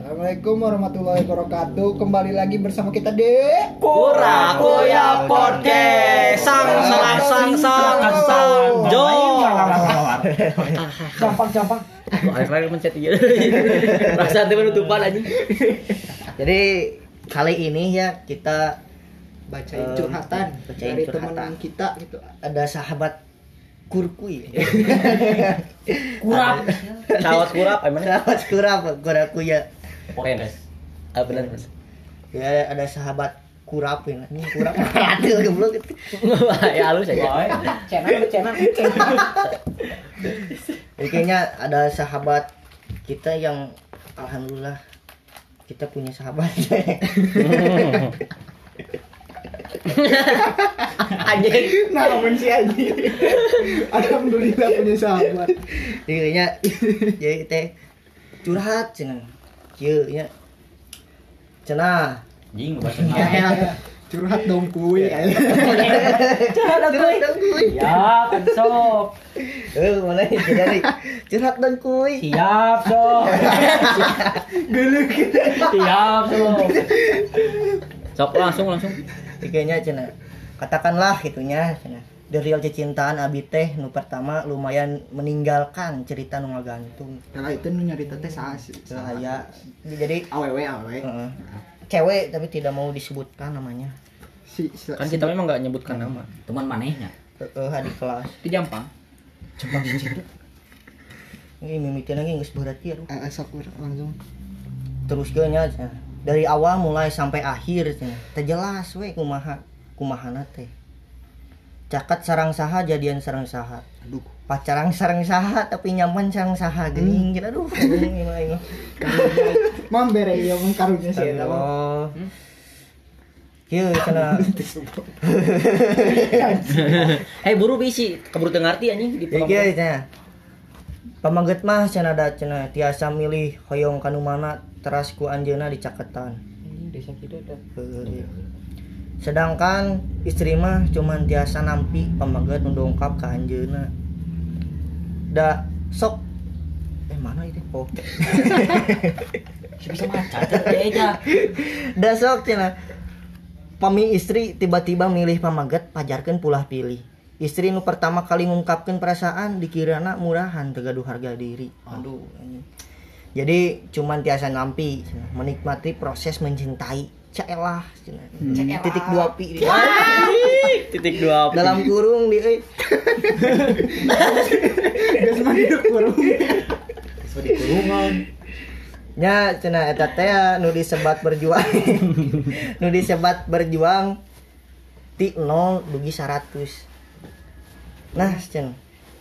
Assalamualaikum warahmatullahi wabarakatuh. Kembali lagi bersama kita di Kura Kuya Podcast. Sang sang sang sang sang. Jo Gampang gampang. Akhir-akhir mencet iya. Perasaan itu penutupan aja. Jadi kali ini ya kita Bacain Eh, curhatan bacain dari curhatan. teman kita gitu. ada sahabat kurkui. Kurap. Sawat kurap emang sahabat kurap kuraku ya. Porenes Ah bener mas Ya ada sahabat kurap ini. Ini kurap ratu goblok gitu. Ya halus aja Channel channel. Jadi kayaknya ada sahabat kita yang alhamdulillah kita punya sahabat. Anjing Nah, si Aji. Alhamdulillah punya sahabat. Jadi kayaknya jadi teh curhat cenah. Kieu nya. Cenah. Anjing bahasa Curhat dong kuy. Curhat dong kuy. Ya, kan sok. Eh, mana itu dari curhat dong kuy. Siap, sok. Siap, sok. Sok langsung langsung Jadi kayaknya cenah. Katakanlah gitunya cenah. Dari real cintaan abi teh nu pertama lumayan meninggalkan cerita nu ngagantung. Kalau itu nu nyari teh? Saya jadi awewe awewe. Heeh. cewek tapi tidak mau disebutkan namanya. Si, si, Kan kita memang gak nyebutkan nama Teman manehnya. Heeh, adik kelas. Di Jampang Ini mimitin lagi geus berat ya. eh, sok langsung. Terus nya cenah. Dari awal mulai sampai akhir cenah. Teu jelas we kumaha kumahana teh. Cakat sarang saha jadian sarang saha. Aduh. Pacarang sarang saha tapi nyaman sarang saha geuning gitu. Aduh, ini mah ini. Mam bere ieu mah karunya sih eta mah. Kieu cenah. Hei buru bisi Keburu teu ngarti anjing di kieu cenah. Pamangget mah cenah da cenah tiasa milih hoyong kanu mana teras ku anjeunna dicaketan. Desa kita dah Heueuh. Sedangkan istri mah cuman tiasa nampi pamangget nu dongkap ka anjeunna. Da sok eh mana itu? Oh. Bisa maca teh aja. Da sok cenah. Pami istri tiba-tiba milih pamaget pajarkeun pulah pilih. Istri nu pertama kali ngungkapkeun perasaan dikirana murahan tegaduh harga diri. Aduh. anjing. Jadi cuman tiasa nampi menikmati proses mencintai. Caelah. Caelah. Titik dua pi di- Titik dua dalam kurung di euy. Geus mah hidup kurung. Bisa di kurungan. nya cenah eta teh nu disebat berjuang nu disebat berjuang ti 0 dugi 100 nah cen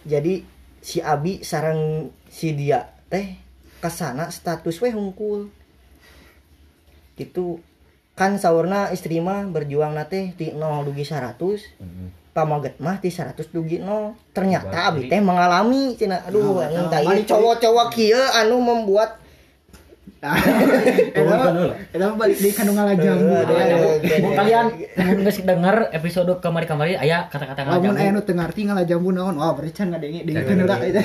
jadi si Abi sarang si dia teh ke sana status we hungkul gitu kan saurna istri mah berjuang nate ti 0 dugi 100 pamaget mah ti 100 dugi 0 ternyata Abi teh mengalami cenah aduh Nah, nah, tah ini balik cowok-cowok kieu anu membuat Eta mah eta mah balik di kandung jambu. Aduh, aduh, aduh. Mun kalian mun geus denger episode kemari-kamari aya kata-kata Lamun aya ngajak. nu teu ngarti jambu naon? Wah, beri can ngadenge dengkeun heula eta.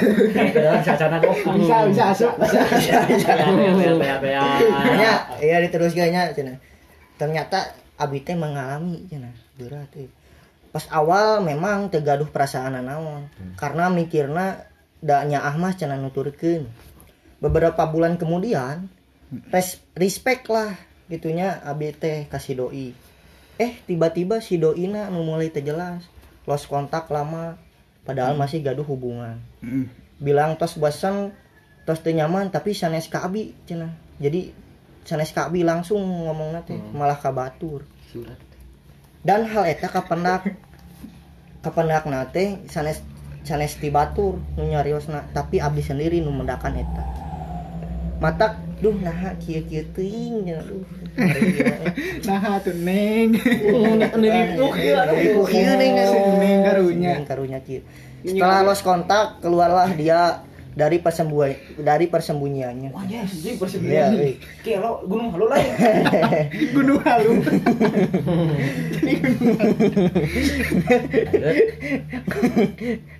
Sacana doh. Bisa bisa asup. Nya, ya diteruskeun nya cenah. Ternyata Abi teh mengalami cenah berat teh. Pas awal memang tegaduh perasaan naon karena mikirna da nya ah mah cenah nuturkeun. Beberapa bulan kemudian res, respect lah gitunya Abi teh kasih doi. Eh tiba-tiba si doi na nu mulai teu jelas. Lost kontak lama padahal masih gaduh hubungan. Heeh. bilang tos bosan tos nyaman tapi sanes ka abi cenah jadi sanes ka abi langsung ngomong teh malah ka batur dan hal eta kapendak kapendak nate sanes sanes ti batur nu nyariosna tapi abi sendiri nu mendakan eta matak duh nah kieu kieu teuing cenah duh Nah, tuh neng. Neng karunya. Neng karunya kieu setelah los kontak keluarlah dia dari persembunyian dari persembunyiannya. Wah, yes. Anjing Iya, persembunyian. euy. Kelo gunung halu lah. Gunung Halu.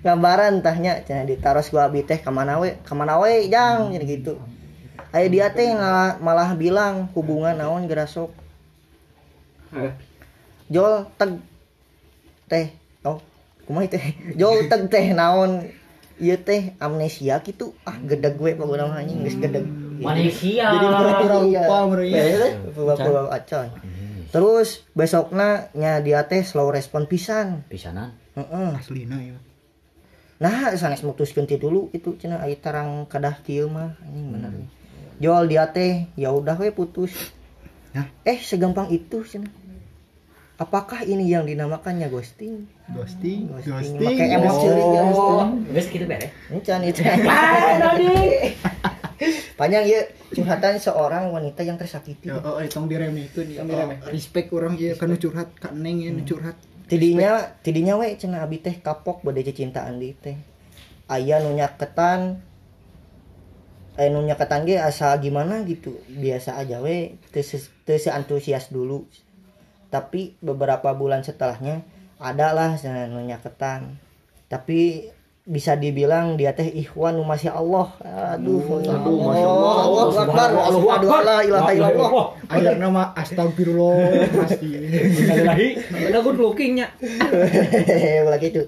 gambaran tahnya cenah ditaros gua abi teh ka mana we? Ka mana we jang? Jadi gitu. Aya dia teh ngalah- malah bilang hubungan naon gerasok jol teg teh. Oh kumaha teh? Jol teg teh naon ieu teh amnesia gitu ah gedeg gue pokoknya mah anjing geus gedeg Malaysia. Jadi pura-pura Iya. lupa menurut Bener, pura-pura acan terus besoknya nya dia teh slow respon pisan Pisanan. Heeh. Aslina ya. Nah, sanes mutuskeun ti dulu itu cenah aya tarang kadah kieu mah anjing bener. Jual dia teh ya udah we putus. Hah? Eh, segampang itu cenah. Apakah ini yang dinamakannya ghosting? Ghosting, Ghosting. ghosting. Pakai emosi ya, Oh, geus kitu beres. Encan itu. Panjang ya curhatan seorang wanita yang tersakiti. Ya, oh, itu diremehkeun ya. Oh, respect orang ieu kana curhat ka Neng nu curhat. Tidinya tidinya we cenah abi teh kapok bade cintaan di teh. Aya nu nyaketan eh nu nyaketan ge asa gimana gitu. Biasa aja we teu antusias dulu. Tapi beberapa bulan setelahnya adalah cenah nu nyaketan. Tapi bisa dibilang dia teh ikhwan nu masya Allah. Aduh, aduh, masya Allah. Allahu Akbar. La ilaha illallah. Aya nama astagfirullah pasti. Bismillahirrahmanirrahim. Udah good lookingnya. Ulah gitu.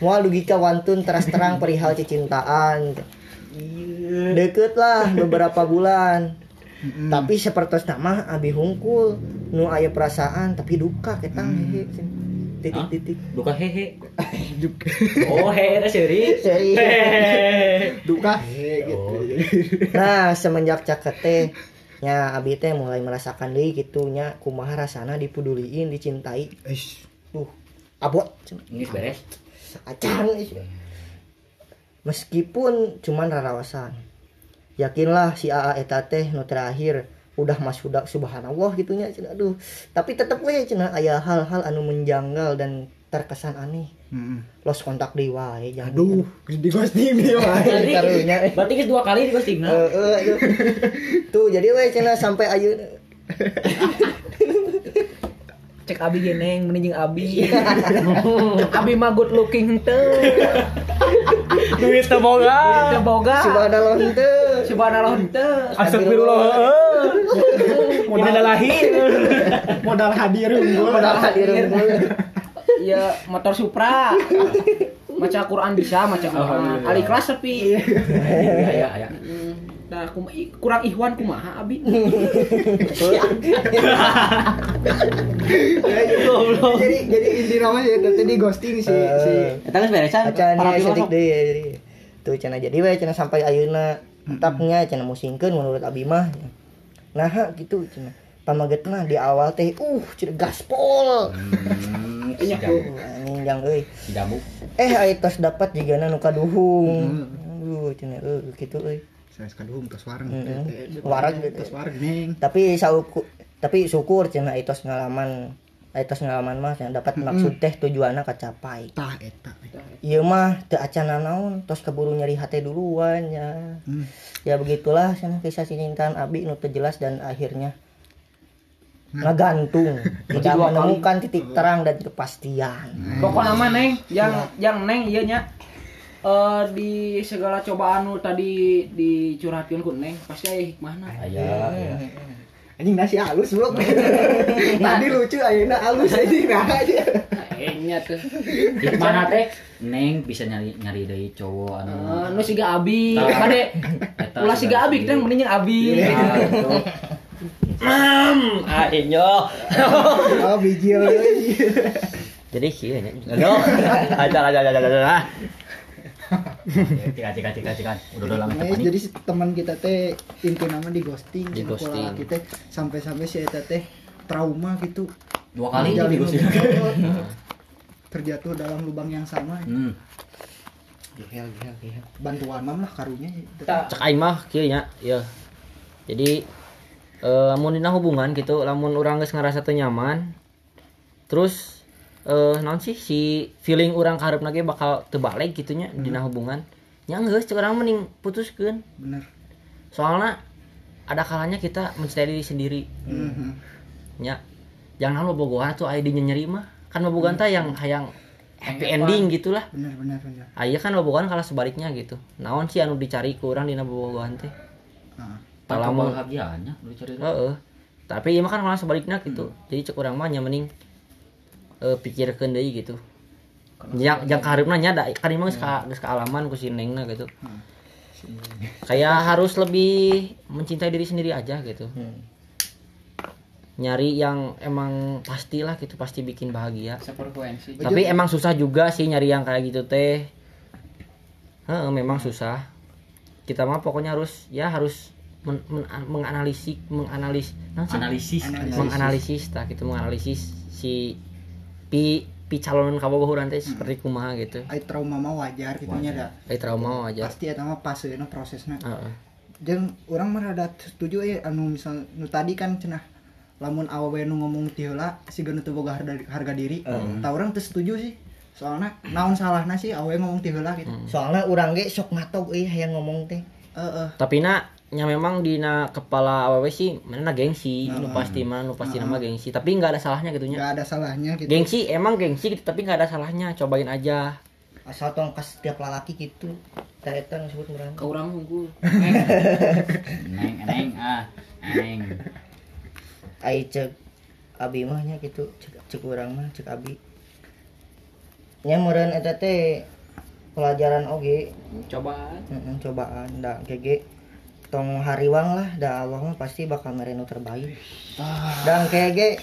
Moal dugi ka wantun teras terang perihal cicintaan. Deket lah beberapa bulan. Tapi seperti nama abi hungkul nu aya perasaan tapi duka ketang hehe. Titik-titik. Duka hehe. Oh, hehe. Serius. Hehe. Duka he gitu. Nah, semenjak caket teh nya abi teh mulai merasakan deui kitu nya kumaha rasana dipeduliin, dicintai. Eish. Uh, abot. Ini beres. acan meskipun cuman rarawasan yakinlah si AA eta teh nu terakhir udah mas sudah subhanallah gitunya cenah aduh tapi tetep we cenah aya hal-hal anu menjanggal dan terkesan aneh Heeh. los kontak deui wae jangan Aduh, geus di ghosting dia mah. Jadi karunya. Berarti geus dua kali di ghostingna. Eh, eh, aduh. tuh jadi we cenah sampai ayeuna Cek abi geneng mending abi. abi mah good looking henteu. Duit teu boga. Teu boga. subhanallah teu Subhanallah henteu. Astagfirullah. Modal lahir. Modal hadir unggul. modal hadir unggul. Iya, motor Supra. Maca Quran bisa, maca Quran. Ali kelas tapi. Aya aya. Hmm, Nah, kurang ihwan kumaha abi. jadi jadi inti nama ya tadi ghosting si si Eta geus beresan. acan Para ya deui ya, jadi tuh cenah jadi we cenah sampai ayeuna tetapnya cenah musingkeun menurut abi mah. Nah gitu cenah pamagetna di awal teh uh cenah gaspol. Hmm, anjing jang euy. Jamu. eh aya tos dapat jigana nu kaduhung. Aduh cenah euy kitu euy. Saya sekadung tos wareng. Heeh. Wareg gitu. tos wareng tapi sauku tapi syukur cenah itos ngalaman itos ngalaman mah cenah dapat maksud teh kacapai Tah eta. Iya mah teu acan naon tos keburu nyari hati duluan ya. Hmm. Ya begitulah sana kisah cintaan Abi nu teu jelas dan akhirnya ngegantung tidak menemukan titik terang dan kepastian. Pokoknya mah Neng, yang yang Neng ieu nya eh di segala cobaan nu tadi dicurhatkeun ku Neng, pasti aya hikmahna. Aya. Anjing nasi halus belum. Tadi lucu ayeuna halus anjing nah aja. Eh nya teh. Hikmahna teh Neng bisa nyari nyari deui cowok anu. Eh, nu siga abi, Eta ulah siga abi kita mending yang abi. Ya. Mam, ayo. Oh biji euy. Jadi kieu nya. Aduh. Aja aja aja aja. Cika cika cika cika. Udah udah lama Nah, tepan jadi teman kita teh inti nama di ghosting Di ghosting. kita sampai-sampai si eta teh trauma gitu Dua kali Jalin di ghosting. hubungan. terjatuh dalam lubang yang sama Hmm. gihel gihel gihel bantuan mam lah karunya cek aing mah kieu nya ya jadi eh lamun dina hubungan gitu lamun urang geus ngerasa teu nyaman terus eh naon sih si feeling urang kaharepna ge bakal teu balik gitu nya dina hubungan. Nya geus cek urang mending putuskeun. Bener. Soalnya ada kalanya kita mencintai diri sendiri. Mhm. nya jangan lo bogohan tuh di nyeri mah. Kan bobogan teh yang hayang happy ending gitulah. Bener bener bener. Aya kan bobogan kalau sebaliknya gitu. Naon sih anu dicari ke urang dina bobogohan teh? Nah, Kalau mau- bahagianya lu cari Heeh. Tapi mah kan malah sebaliknya gitu. Jadi cek urang mah mending eh pikirkeun deui gitu. Yang yang kaharepna nya da kan imah geus ka geus kaalaman ku si Nengna gitu. Kayak harus lebih mencintai diri sendiri aja gitu. Hmm. Nyari yang emang pastilah gitu, pasti bikin bahagia. Tapi emang susah juga sih nyari yang kayak gitu teh. Heeh, memang susah. Kita mah pokoknya harus ya harus men, men- menganalisis menganalis analisis menganalisis tah gitu menganalisis si pi pi calon kabogohuran teh seperti kumaha gitu. Ai trauma mah wajar gitu nya da. Ai trauma aja. Pasti eta mah paseuna prosesna. Heeh. Jeung urang mah rada setuju ya anu misal nu tadi kan cenah lamun awewe nu ngomong ti heula siga nu teu boga harga, harga diri. Tah urang teu setuju sih. Soalnya naon salahna sih awewe ngomong ti heula gitu. Soalnya urang ge sok ngatog euy hayang ngomong teh. Heeh. Tapi na nya memang dina kepala awewe sih mana gengsi, nu pasti mana nu pasti nama gengsi, tapi nggak ada salahnya gitu nya. Enggak ada salahnya gitu. Gengsi emang gengsi gitu, tapi nggak ada salahnya, cobain aja. Asal tong ka setiap lalaki gitu. Eta nu disebut urang. Ke urang unggul. neng neng ah neng Ai cek abi mah nya gitu, cek, cek urang mah cek abi. Nya meureun eta teh pelajaran oge Cobaan. Heeh, cobaan da kege tong hariwang lah da Allah mah pasti bakal merenu terbaik. Dan kege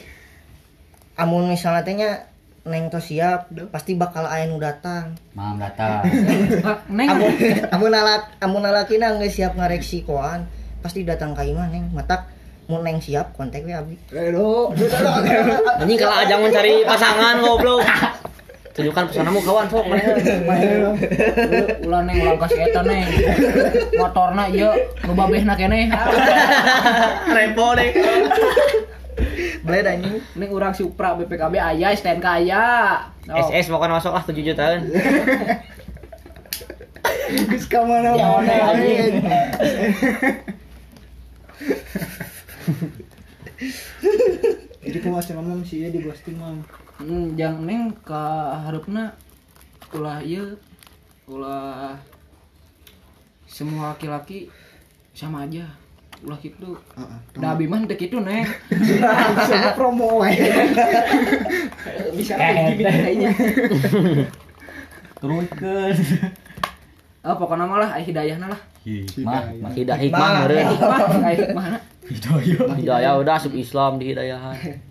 amun misalnya teh nya neng tos siap pasti bakal aya nu datang. Mam datang. Ah, Neng. amun amun alak amun alakina geus siap ngareksi koan pasti datang ka imah neng. Matak mun neng siap kontak we abi. Aduh, Anjing kalau ajang mencari pasangan goblok. Tunjukkan pesonamu kawan sok mana. Ulah neng ulah kasih eta neng. Motorna ieu nu babehna keneh. Repo deh. bled anjing Neng urang Supra BPKB aya STNK aya. Oh. SS pokoknya masuk lah 7 jutaan. geus ka mana Ya, anjing. Jadi kumaha selama sih di ghosting mah. Hmm, jang neng ka harupna ulah ieu ulah semua laki-laki sama aja. Ulah gitu Heeh. da abi mah teu kitu neng. Sama promo bisa kayak gini kayaknya. Teruskan. Ah pokoknya mah lah aya hidayahna lah. Mah mah Tidak hikmah hikmah aya hikmahna. Hidayah. Hidayah udah asup Islam di hidayahan.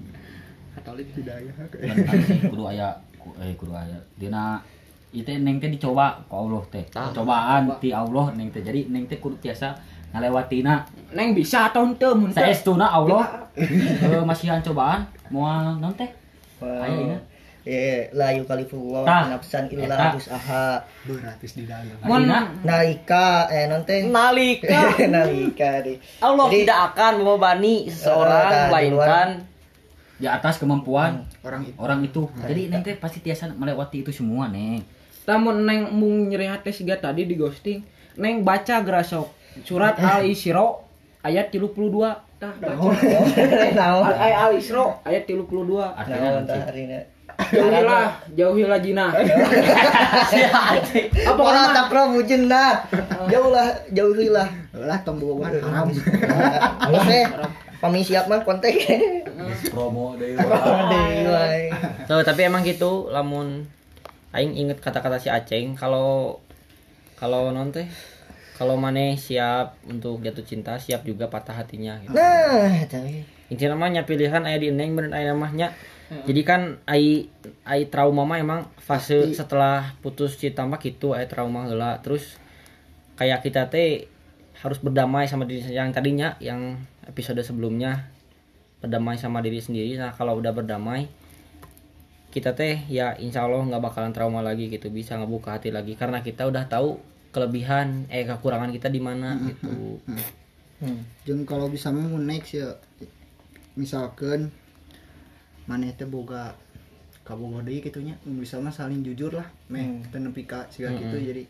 katolik Hidayah. kudu aya ku- eh kudu aya dina itu neng teh dicoba ku Allah teh. Cobaan ti Allah neng teh. Jadi neng teh kudu tiasa ngalewatina neng bisa atau henteu mun teu saestuna Allah. Eh, masihan cobaan. Moal naon teh? Aya ingat ya la yukallifullahu Tah. nafsan illa wus'aha Beratis di dalam. nalika eh non teh? Nalika. Nalika di Allah Jadi- tidak akan membebani Eh, seseorang eh, melainkan di atas kemampuan Orang itu. orang itu. Jadi neng teh pasti tiasa melewati itu semua neng. Namun neng mung nyeri hati siga tadi di ghosting neng baca gerasok surat al isro ayat 32 tah baca. Al isro ayat 32 artinya jauhilah jauhilah jina apa takro bujenna. Jauhlah, jauhilah. Lah tombogan haram. Pami siap mah kontak. promo Deui wae. Tuh, tapi emang gitu lamun aing inget kata-kata si Aceng kalau kalau non teh kalau maneh siap untuk jatuh cinta siap juga patah hatinya gitu. Nah, tapi Inti namanya pilihan aya di neng bener aya namanya. Jadi kan ai ai trauma mah emang fase setelah putus cinta mah gitu ai trauma heula. Terus kayak kita teh harus berdamai sama diri yang tadinya yang episode sebelumnya berdamai sama diri sendiri. Nah, kalau udah berdamai kita teh ya insya Allah nggak bakalan trauma lagi gitu bisa ngebuka hati lagi. Karena kita udah tahu kelebihan eh kekurangan kita di mana gitu. hmm. Jeung kalau bisa mah mun next ya. Misalkan maneh teh boga kaboga deui kitu nya mun bisa mah saling jujur lah meh teu nepi ka siga kitu jadi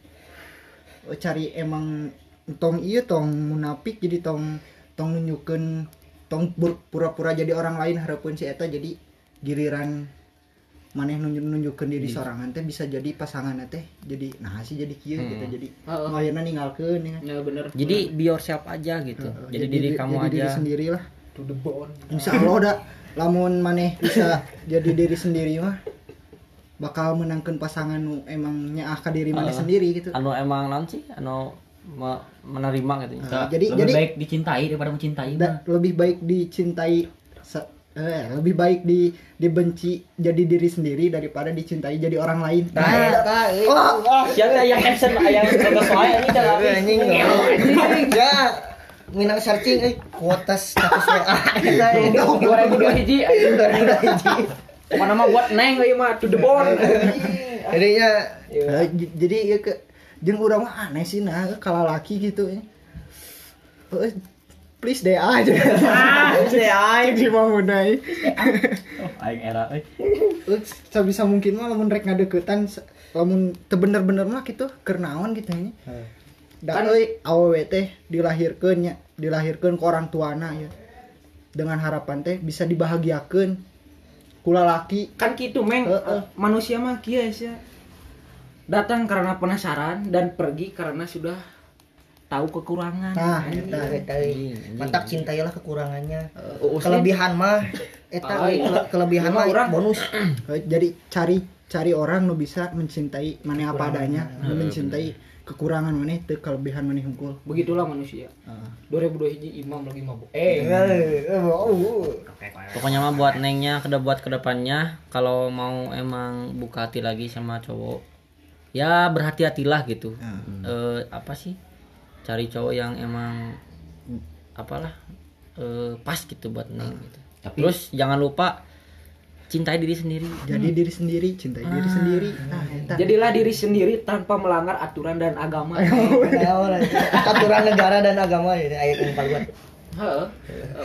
oh, cari emang tong iya tong munafik jadi tong tong nunjukeun tong pura-pura jadi orang lain harapun si eta jadi giliran maneh nunjuk nunjukkan diri sorangan teh bisa jadi pasangan teh jadi nah sih jadi kieu gitu jadi Heeh. akhirnya ninggalkeun ya. ya bener. Jadi be yourself aja gitu Heeh, jadi diri kamu jadi diri aja. sendiri lah to the bone. Insya Allah udah lamun maneh bisa jadi diri sendiri mah bakal menangkan pasangan nu emang nyaah ka diri maneh sendiri gitu. Anu emang naon sih? Anu me- menerima gitu Nah, jadi jadi lebih jadi baik dicintai daripada mencintai da- lebih baik dicintai se- eh, lebih baik di dibenci jadi diri sendiri daripada dicintai jadi orang lain. Nah, eta, eh. Wah, siapa yang caption yang kagak soalnya ini Eh, anjing. Ya, minang searching eh kuota status WA. Eta, eh. dua ribu dua hiji. Mana mah buat neng euy mah to the bone. Jadinya Eh, j- jadi ya ke jeung urang mah aneh sih nah kalau laki gitu ya Eh, please deh aja. Saya aing jadi mau munai. Oh, aing era euy. Eh, sebisa mungkin mah lamun rek ngadeukeutan se- lamun teu bener-bener mah gitu keur naon gitu nya da euy awewe teh dilahirkeun nya dilahirkeun ke orang tuana ya. Dengan harapan teh bisa dibahagiakeun kula laki kan gitu meng. Heeh. manusia mah kieu ya datang karena penasaran dan pergi karena sudah tahu kekurangan. Nah Eta, eh. mantap cintailah kekurangannya. Uus Kelebihan mah eta eh, kele- kelebihan mah orang- bonus. Eh, jadi cari cari orang nu bisa mencintai mana apa adanya. Nu mencintai kekurangan mana teu kelebihan mana hungkul begitulah manusia. Ah. 2002 hiji imam lagi mabuk. Eh Eh, eh, oh. pokoknya mah buat nengnya buat ke depannya kalau mau emang buka hati lagi sama cowok ya berhati-hatilah gitu. Eh, apa sih? Cari cowok yang emang apalah eh, pas gitu buat neng gitu. Tapi- terus jangan lupa cintai diri sendiri. Jadi diri sendiri cintai diri sendiri. Nah jadilah diri sendiri tanpa melanggar aturan dan agama. Anjing. Aturan negara dan agama ini ayat yang paling heeh.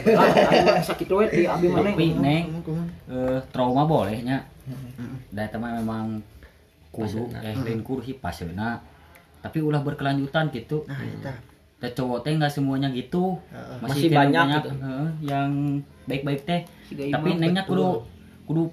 Anu sakit we di abi mana Tapi neng. eh, trauma bolehnya. Da eta mah memang kudu eh lain kurhi paseuna. Tapi ulah berkelanjutan gitu. nah eta Da cowok teh nggak semuanya gitu. Masih banyak gitu. heeh, yang baik-baik teh. Siga Tapi nengnya kudu kudu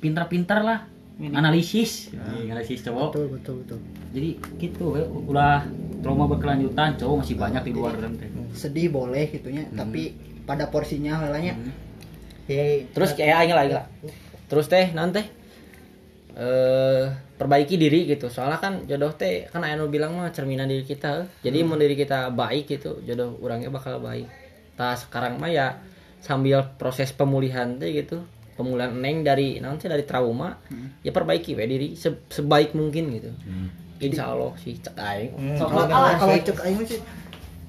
pintar-pintar lah. Analisis, analisis cowok. betul betul betul. Jadi gitu we, ulah trauma berkelanjutan. Cowok masih banyak di luar teh. sedih boleh gitunya tapi pada porsinya lelanya Ya, terus kayak aing lagi lah. Terus teh nanti eh perbaiki diri gitu. Soalnya kan jodoh teh kan anu bilang mah cerminan diri kita jadi mau diri kita baik gitu jodoh orangnya bakal baik. Nah sekarang mah ya sambil proses pemulihan teh gitu pemulihan neng dari nanti dari trauma ya perbaiki we diri se- sebaik mungkin gitu. Insya Allah sih cek aing. Hmm. kalau kalau cek aing mah sih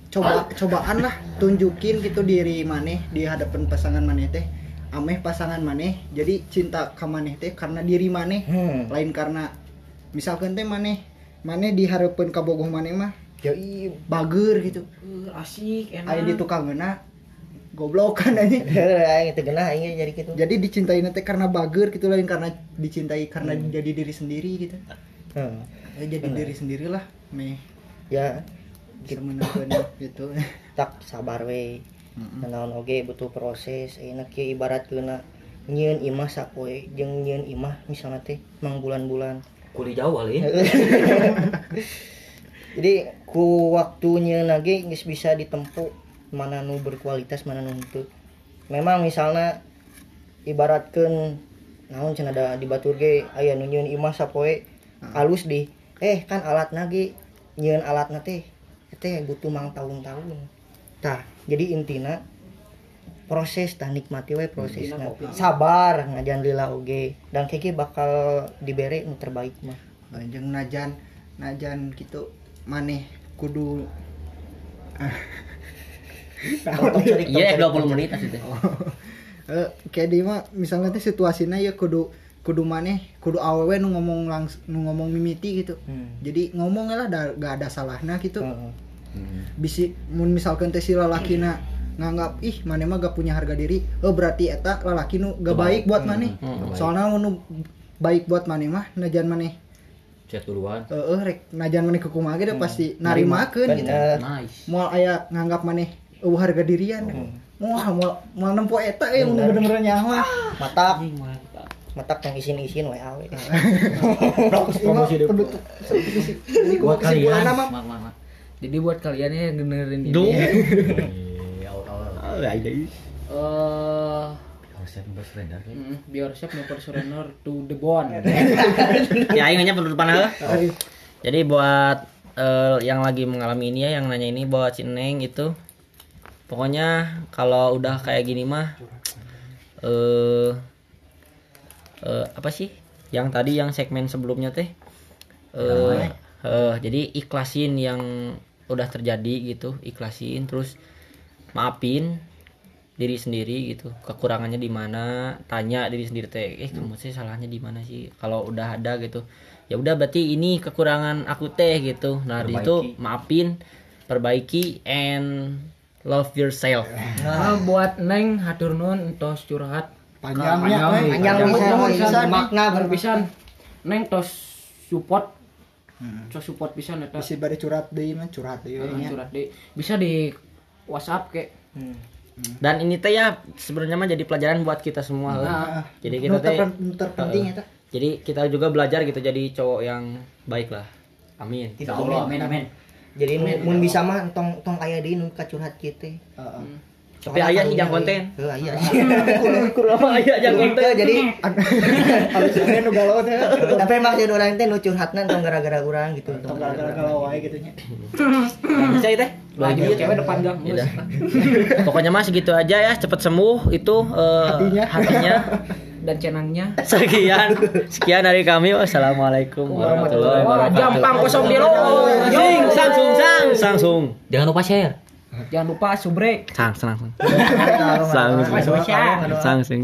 coba cobaan lah tunjukin gitu diri maneh di hadapan pasangan maneh teh ameh pasangan maneh. Jadi cinta ka maneh teh karena diri maneh. Hmm. lain karena misalkan teh maneh maneh diharapkan ka bogoh maneh mah Ya bager gitu Eh, asik enak aya di tukang goblok kan aja Aing teu geunah aing jadi gitu. jadi dicintai teh karena bager gitu lain karena dicintai karena jadi diri sendiri gitu Hmm. ya, jadi diri sendirilah meh Ya bisa menekan gitu tak sabar we. Naon oge butuh proses. Ayeuna kieu ibarat keuna nyieun imah sapoe jeung nyieun imah misalnya teh mang bulan-bulan. Kuli jauh kali Jadi ku waktunya lagi geus bisa ditempuh mana nu berkualitas mana nu henteu. Memang misalnya ibaratkeun naon cenah ada di batur ge aya nu nyieun imah sapoe alus di eh kan alat nage nyieun alatna teh teh butuh mang tahun-tahun. Tah, jadi intina proses tah nikmati we prosesna. Sabar ngajan lila oge. Dan keke bakal dibere nu terbaik mah. jeung najan najan gitu maneh kudu tong iya cari- 20 menit asli teh. Eh kayak di mah misalnya teh situasinya ya kudu kudu maneh kudu awewe nu ngomong langs nu ngomong mimiti gitu. Hmm. jadi ngomong lah da, gak ada salahnya gitu. Heeh. bisi mun misalkan teh si lalakina nganggap ih mana mah gak punya harga diri. Oh berarti eta lalaki nu gak baik buat maneh soalnya nu baik buat maneh mah najan maneh Chat duluan. eh eh, rek najan maneh kukumaha ge da pasti narimakeun gitu. Bener. nice. Moal aya nganggap maneh eueuh harga dirian. Moal moal moal nempo eta eh mun bener-bener nyawa. Matak. matak. Yang isin-isin we awe. Promosi deh buat kalian. Jadi buat kalian yang dengerin ini. Eh, Eh, harusnya bebas beredar kan mm, biar siap never surrender to the bone. ya aing hanya penutupan heula. Jadi buat eh, yang lagi mengalami ini ya yang nanya ini buat si Neng itu pokoknya kalau udah kayak gini mah eh eh, apa sih? Yang tadi yang segmen sebelumnya teh eh eh, jadi ikhlasin yang udah terjadi gitu, ikhlasin terus maafin diri sendiri gitu. Kekurangannya di mana tanya diri sendiri teh eh kamu sih salahnya di mana sih? Kalau udah ada gitu. Ya udah berarti ini kekurangan aku teh gitu. Nah di situ maafin perbaiki and love yourself. Nah, buat Neng hatur nuhun entos curhat. Panjangnya we. panjang makna berpisan. Neng tos support. Tos support pisan eta. bisa bari curhat deui mah curhat deui Eh, nya. curhat di bisa di WhatsApp ke. dan ini teh ya sebenarnya mah jadi pelajaran buat kita semua lah. Nah, jadi kita teh terpenting eta jadi kita juga belajar gitu jadi cowok yang baik lah. Amin. Insya Allah amin amin. Jadi mun bisa mah tong tong aya deui nu curhat kieu teh. Heeh. Tapi ayah hidang konten. Heuh, aya kurang ayah jangan konten. jadi Abis ini nu galau teh tapi maksud orang teh nu curhatna tong gara-gara urang gitu tong gara-gara galau wae gitu nya. Bisa ya teh. Lagi cewek depan gang. Ya udah. pokoknya mah segitu aja ya cepet sembuh itu eh, Hatinya. hatinya. Dan cenangnya. sekian. Sekian dari kami. Wassalamualaikum warahmatullahi wabarakatuh. jampang kosong di lo. Sing, sangsung sang. Sangsung jangan lupa share Jangan lupa subrek. sang sang sang. Sang sang sang